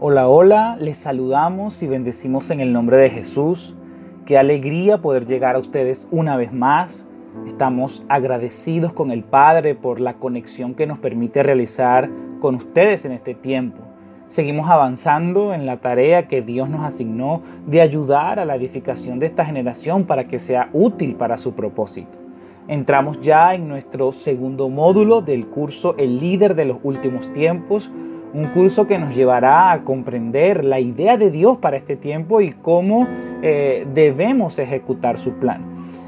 Hola, hola, les saludamos y bendecimos en el nombre de Jesús. Qué alegría poder llegar a ustedes una vez más. Estamos agradecidos con el Padre por la conexión que nos permite realizar con ustedes en este tiempo. Seguimos avanzando en la tarea que Dios nos asignó de ayudar a la edificación de esta generación para que sea útil para su propósito. Entramos ya en nuestro segundo módulo del curso El líder de los últimos tiempos, un curso que nos llevará a comprender la idea de Dios para este tiempo y cómo eh, debemos ejecutar su plan.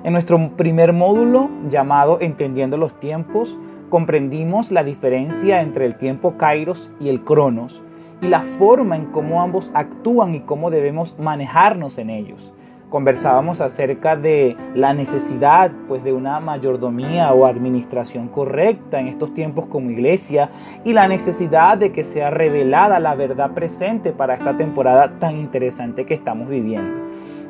En nuestro primer módulo llamado Entendiendo los tiempos, comprendimos la diferencia entre el tiempo Kairos y el Cronos y la forma en cómo ambos actúan y cómo debemos manejarnos en ellos conversábamos acerca de la necesidad pues de una mayordomía o administración correcta en estos tiempos como iglesia y la necesidad de que sea revelada la verdad presente para esta temporada tan interesante que estamos viviendo.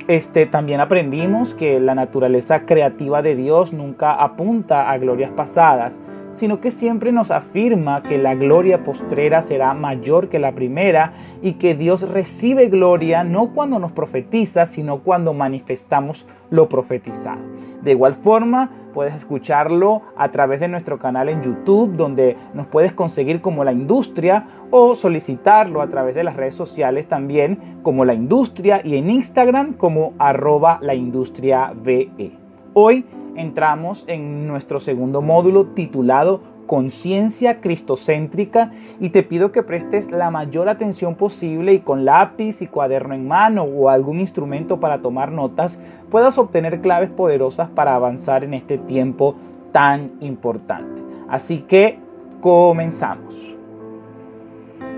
Este, también aprendimos que la naturaleza creativa de Dios nunca apunta a glorias pasadas, sino que siempre nos afirma que la gloria postrera será mayor que la primera y que Dios recibe gloria no cuando nos profetiza, sino cuando manifestamos lo profetizado. De igual forma, puedes escucharlo a través de nuestro canal en YouTube, donde nos puedes conseguir como la industria, o solicitarlo a través de las redes sociales también como la industria y en Instagram como arroba la industria VE. Hoy entramos en nuestro segundo módulo titulado Conciencia Cristocéntrica y te pido que prestes la mayor atención posible y con lápiz y cuaderno en mano o algún instrumento para tomar notas puedas obtener claves poderosas para avanzar en este tiempo tan importante. Así que comenzamos.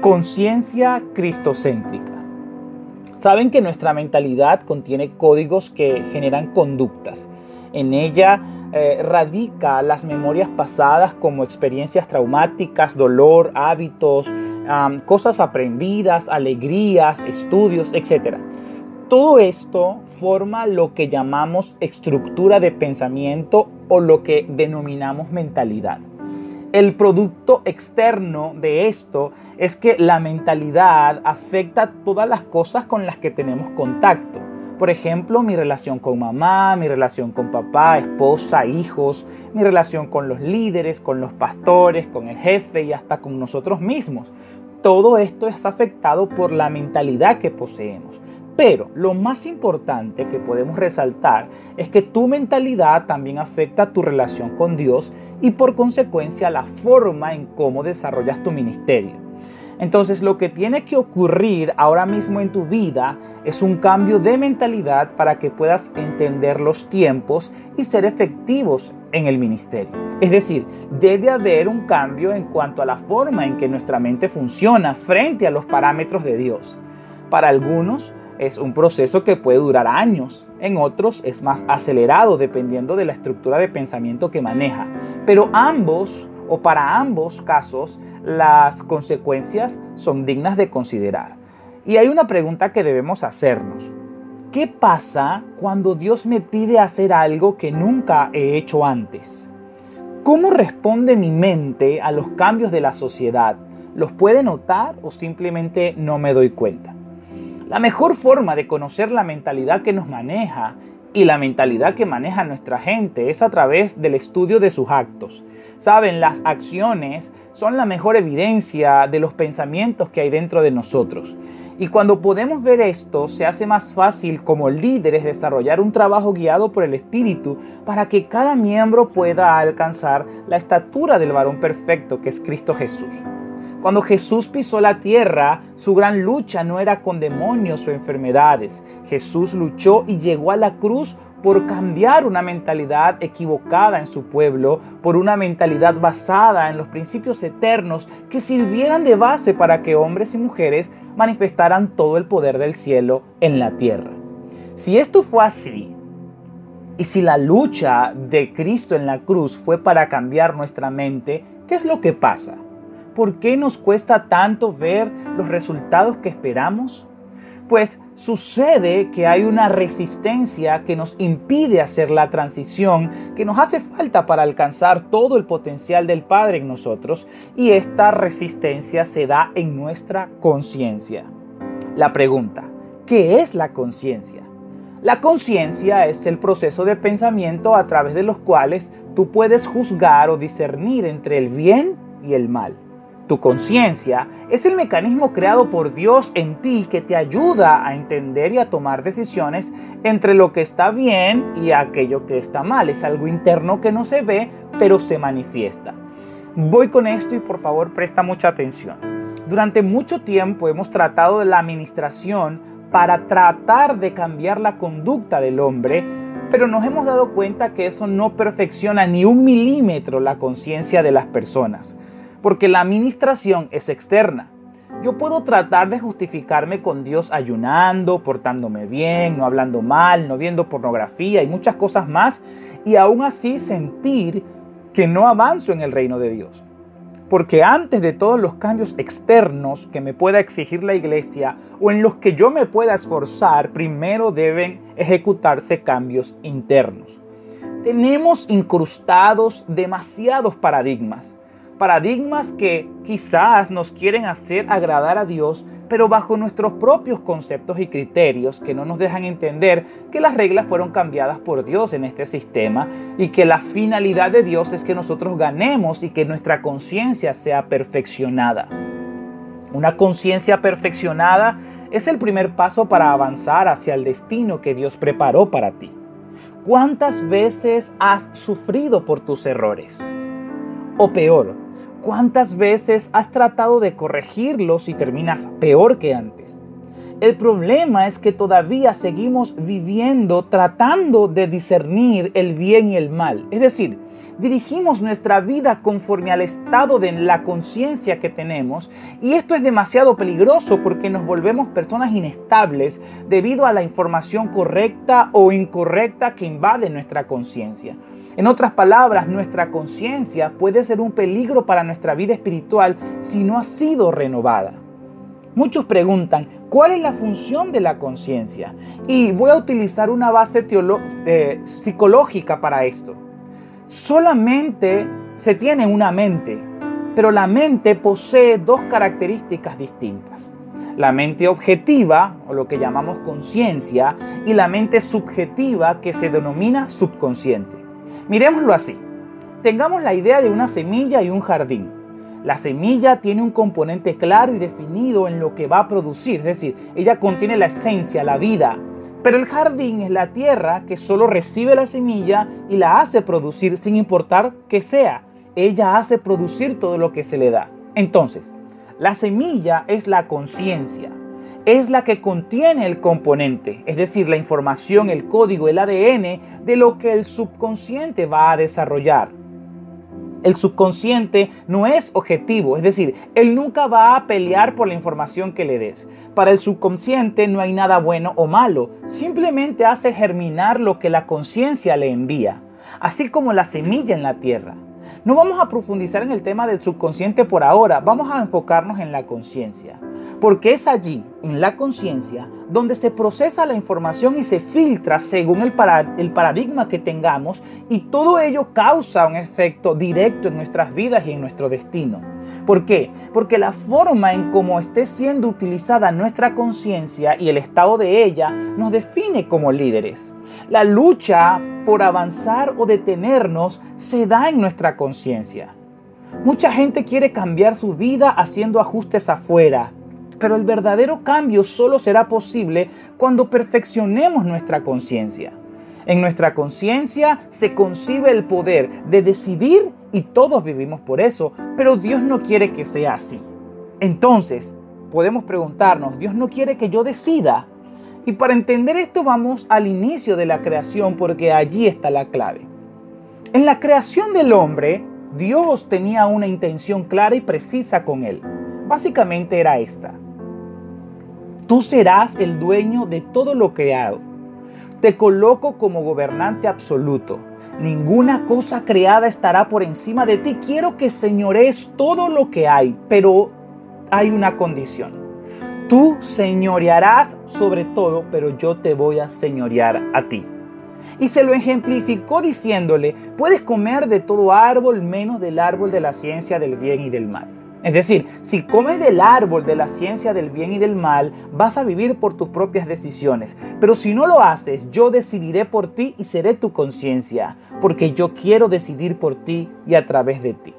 Conciencia cristocéntrica. Saben que nuestra mentalidad contiene códigos que generan conductas en ella eh, radica las memorias pasadas como experiencias traumáticas, dolor, hábitos, cosas aprendidas, alegrías, estudios, etc. Todo esto forma lo que llamamos estructura de pensamiento o lo que denominamos mentalidad. El producto externo de esto es que la mentalidad afecta todas las cosas con las que tenemos contacto. Por ejemplo, mi relación con mamá, mi relación con papá, esposa, hijos, mi relación con los líderes, con los pastores, con el jefe y hasta con nosotros mismos. Todo esto es afectado por la mentalidad que poseemos. Pero lo más importante que podemos resaltar es que tu mentalidad también afecta tu relación con Dios y por consecuencia la forma en cómo desarrollas tu ministerio. Entonces lo que tiene que ocurrir ahora mismo en tu vida es un cambio de mentalidad para que puedas entender los tiempos y ser efectivos en el ministerio. Es decir, debe haber un cambio en cuanto a la forma en que nuestra mente funciona frente a los parámetros de Dios. Para algunos es un proceso que puede durar años, en otros es más acelerado dependiendo de la estructura de pensamiento que maneja. Pero ambos o para ambos casos las consecuencias son dignas de considerar. Y hay una pregunta que debemos hacernos. ¿Qué pasa cuando Dios me pide hacer algo que nunca he hecho antes? ¿Cómo responde mi mente a los cambios de la sociedad? ¿Los puede notar o simplemente no me doy cuenta? La mejor forma de conocer la mentalidad que nos maneja y la mentalidad que maneja nuestra gente es a través del estudio de sus actos. Saben, las acciones son la mejor evidencia de los pensamientos que hay dentro de nosotros. Y cuando podemos ver esto, se hace más fácil como líderes desarrollar un trabajo guiado por el Espíritu para que cada miembro pueda alcanzar la estatura del varón perfecto que es Cristo Jesús. Cuando Jesús pisó la tierra, su gran lucha no era con demonios o enfermedades. Jesús luchó y llegó a la cruz por cambiar una mentalidad equivocada en su pueblo, por una mentalidad basada en los principios eternos que sirvieran de base para que hombres y mujeres manifestaran todo el poder del cielo en la tierra. Si esto fue así, y si la lucha de Cristo en la cruz fue para cambiar nuestra mente, ¿qué es lo que pasa? ¿Por qué nos cuesta tanto ver los resultados que esperamos? pues sucede que hay una resistencia que nos impide hacer la transición que nos hace falta para alcanzar todo el potencial del Padre en nosotros y esta resistencia se da en nuestra conciencia. La pregunta, ¿qué es la conciencia? La conciencia es el proceso de pensamiento a través de los cuales tú puedes juzgar o discernir entre el bien y el mal. Tu conciencia es el mecanismo creado por Dios en ti que te ayuda a entender y a tomar decisiones entre lo que está bien y aquello que está mal. Es algo interno que no se ve, pero se manifiesta. Voy con esto y por favor presta mucha atención. Durante mucho tiempo hemos tratado de la administración para tratar de cambiar la conducta del hombre, pero nos hemos dado cuenta que eso no perfecciona ni un milímetro la conciencia de las personas porque la administración es externa. Yo puedo tratar de justificarme con Dios ayunando, portándome bien, no hablando mal, no viendo pornografía y muchas cosas más, y aún así sentir que no avanzo en el reino de Dios. Porque antes de todos los cambios externos que me pueda exigir la iglesia o en los que yo me pueda esforzar, primero deben ejecutarse cambios internos. Tenemos incrustados demasiados paradigmas paradigmas que quizás nos quieren hacer agradar a Dios, pero bajo nuestros propios conceptos y criterios que no nos dejan entender que las reglas fueron cambiadas por Dios en este sistema y que la finalidad de Dios es que nosotros ganemos y que nuestra conciencia sea perfeccionada. Una conciencia perfeccionada es el primer paso para avanzar hacia el destino que Dios preparó para ti. ¿Cuántas veces has sufrido por tus errores? O peor, ¿Cuántas veces has tratado de corregirlos y terminas peor que antes? El problema es que todavía seguimos viviendo tratando de discernir el bien y el mal. Es decir, dirigimos nuestra vida conforme al estado de la conciencia que tenemos y esto es demasiado peligroso porque nos volvemos personas inestables debido a la información correcta o incorrecta que invade nuestra conciencia. En otras palabras, nuestra conciencia puede ser un peligro para nuestra vida espiritual si no ha sido renovada. Muchos preguntan, ¿cuál es la función de la conciencia? Y voy a utilizar una base eh, psicológica para esto. Solamente se tiene una mente, pero la mente posee dos características distintas. La mente objetiva, o lo que llamamos conciencia, y la mente subjetiva, que se denomina subconsciente. Miremoslo así. Tengamos la idea de una semilla y un jardín. La semilla tiene un componente claro y definido en lo que va a producir, es decir, ella contiene la esencia, la vida. Pero el jardín es la tierra que solo recibe la semilla y la hace producir sin importar que sea. Ella hace producir todo lo que se le da. Entonces, la semilla es la conciencia, es la que contiene el componente, es decir, la información, el código, el ADN de lo que el subconsciente va a desarrollar. El subconsciente no es objetivo, es decir, él nunca va a pelear por la información que le des. Para el subconsciente no hay nada bueno o malo, simplemente hace germinar lo que la conciencia le envía, así como la semilla en la tierra. No vamos a profundizar en el tema del subconsciente por ahora, vamos a enfocarnos en la conciencia. Porque es allí, en la conciencia, donde se procesa la información y se filtra según el, el, paradigma que tengamos y todo ello causa un efecto directo en nuestras vidas y en nuestro destino. ¿Por qué? Porque la forma en cómo esté siendo utilizada nuestra conciencia y el estado de ella nos define como líderes. La lucha por avanzar o detenernos se da en nuestra conciencia. Mucha gente quiere cambiar su vida haciendo ajustes afuera, pero el verdadero cambio solo será posible cuando perfeccionemos nuestra conciencia. En nuestra conciencia se concibe el poder de decidir y todos vivimos por eso, pero Dios no quiere que sea así. Entonces, podemos preguntarnos, ¿Dios no quiere que yo decida? Y para entender esto vamos al inicio de la creación porque allí está la clave. En la creación del hombre, Dios tenía una intención clara y precisa con él. Básicamente era esta. Tú serás el dueño de todo lo creado. Te coloco como gobernante absoluto. Ninguna cosa creada estará por encima de ti. Quiero que señores todo lo que hay, pero hay una condición. Tú señorearás sobre todo, pero yo te voy a señorear a ti. Y se lo ejemplificó diciéndole, puedes comer de todo árbol menos del árbol de la ciencia del bien y del mal. Es decir, si comes del árbol de la ciencia del bien y del mal, vas a vivir por tus propias decisiones. Pero si no lo haces, yo decidiré por ti y seré tu conciencia, porque yo quiero decidir por ti y a través de ti.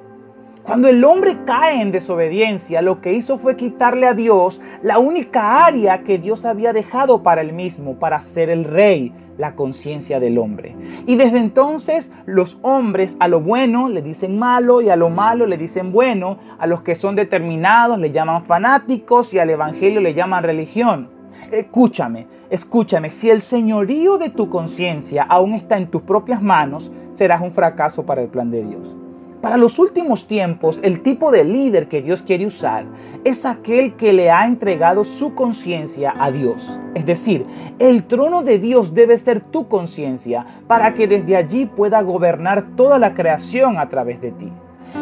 Cuando el hombre cae en desobediencia, lo que hizo fue quitarle a Dios la única área que Dios había dejado para él mismo, para ser el rey, la conciencia del hombre. Y desde entonces los hombres a lo bueno le dicen malo y a lo malo le dicen bueno, a los que son determinados le llaman fanáticos y al evangelio le llaman religión. Escúchame, escúchame, si el señorío de tu conciencia aún está en tus propias manos, serás un fracaso para el plan de Dios. Para los últimos tiempos, el tipo de líder que Dios quiere usar es aquel que le ha entregado su conciencia a Dios. Es decir, el trono de Dios debe ser tu conciencia para que desde allí pueda gobernar toda la creación a través de ti.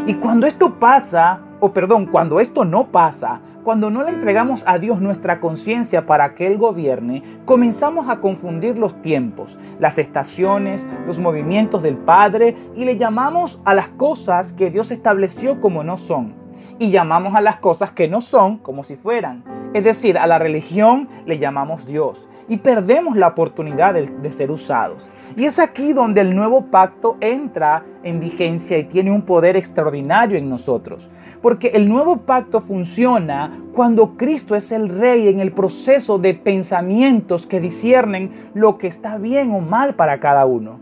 Y cuando esto pasa, o perdón, cuando esto no pasa, cuando no le entregamos a Dios nuestra conciencia para que Él gobierne, comenzamos a confundir los tiempos, las estaciones, los movimientos del Padre y le llamamos a las cosas que Dios estableció como no son. Y llamamos a las cosas que no son como si fueran. Es decir, a la religión le llamamos Dios y perdemos la oportunidad de, ser usados. Y es aquí donde el nuevo pacto entra en vigencia y tiene un poder extraordinario en nosotros. Porque el nuevo pacto funciona cuando Cristo es el rey en el proceso de pensamientos que disciernen lo que está bien o mal para cada uno.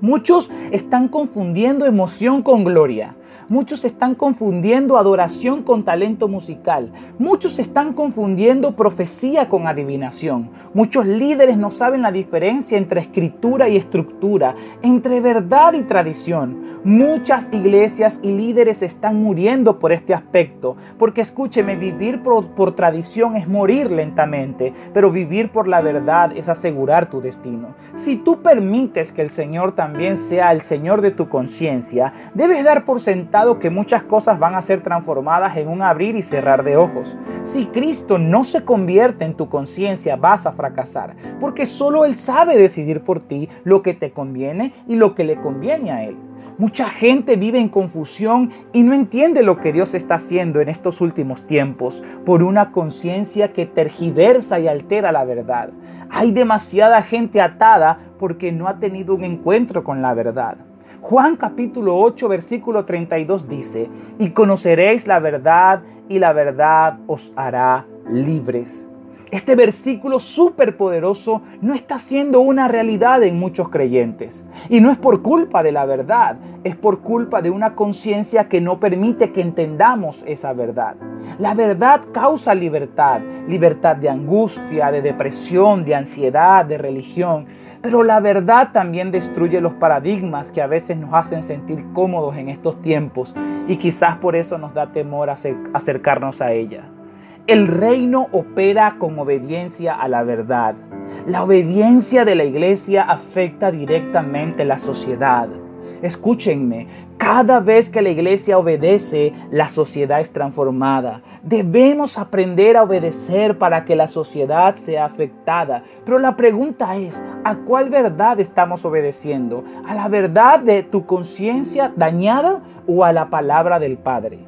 Muchos están confundiendo emoción con gloria. Muchos están confundiendo adoración con talento musical. Muchos están confundiendo profecía con adivinación. Muchos líderes no saben la diferencia entre escritura y estructura, entre verdad y tradición. Muchas iglesias y líderes están muriendo por este aspecto. Porque escúcheme, vivir por, por tradición es morir lentamente, pero vivir por la verdad es asegurar tu destino. Si tú permites que el Señor también sea el Señor de tu conciencia, debes dar por sentado que muchas cosas van a ser transformadas en un abrir y cerrar de ojos. Si Cristo no se convierte en tu conciencia, vas a fracasar, porque solo Él sabe decidir por ti lo que te conviene y lo que le conviene a Él. Mucha gente vive en confusión y no entiende lo que Dios está haciendo en estos últimos tiempos por una conciencia que tergiversa y altera la verdad. Hay demasiada gente atada porque no ha tenido un encuentro con la verdad. Juan capítulo 8 versículo 32 dice, y conoceréis la verdad y la verdad os hará libres. Este versículo súper poderoso no está siendo una realidad en muchos creyentes. Y no es por culpa de la verdad, es por culpa de una conciencia que no permite que entendamos esa verdad. La verdad causa libertad, libertad de angustia, de depresión, de ansiedad, de religión. Pero la verdad también destruye los paradigmas que a veces nos hacen sentir cómodos en estos tiempos y quizás por eso nos da temor acercarnos a ella. El reino opera con obediencia a la verdad. La obediencia de la iglesia afecta directamente la sociedad. Escúchenme, cada vez que la iglesia obedece, la sociedad es transformada. Debemos aprender a obedecer para que la sociedad sea afectada. Pero la pregunta es, ¿a cuál verdad estamos obedeciendo? ¿A la verdad de tu conciencia dañada o a la palabra del Padre?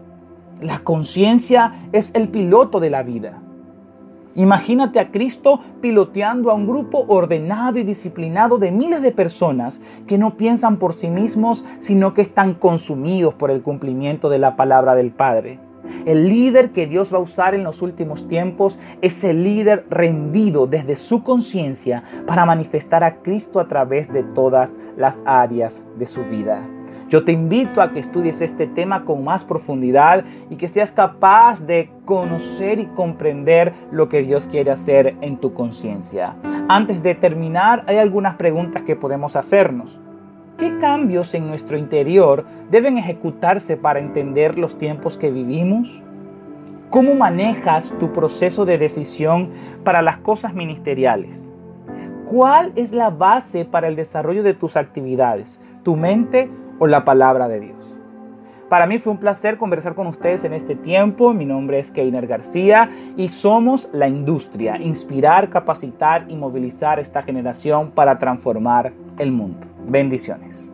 La conciencia es el piloto de la vida. Imagínate a Cristo piloteando a un grupo ordenado y disciplinado de miles de personas que no piensan por sí mismos, sino que están consumidos por el cumplimiento de la palabra del Padre. El líder que Dios va a usar en los últimos tiempos es el líder rendido desde su conciencia para manifestar a Cristo a través de todas las áreas de su vida. Yo te invito a que estudies este tema con más profundidad y que seas capaz de conocer y comprender lo que Dios quiere hacer en tu conciencia. Antes de terminar, hay algunas preguntas que podemos hacernos. ¿Qué cambios en nuestro interior deben ejecutarse para entender los tiempos que vivimos? ¿Cómo manejas tu proceso de decisión para las cosas ministeriales? ¿Cuál es la base para el desarrollo de tus actividades? ¿Tu mente o la palabra de Dios. Para mí fue un placer conversar con ustedes en este tiempo. Mi nombre es Keiner García y somos la industria, inspirar, capacitar y movilizar esta generación para transformar el mundo. Bendiciones.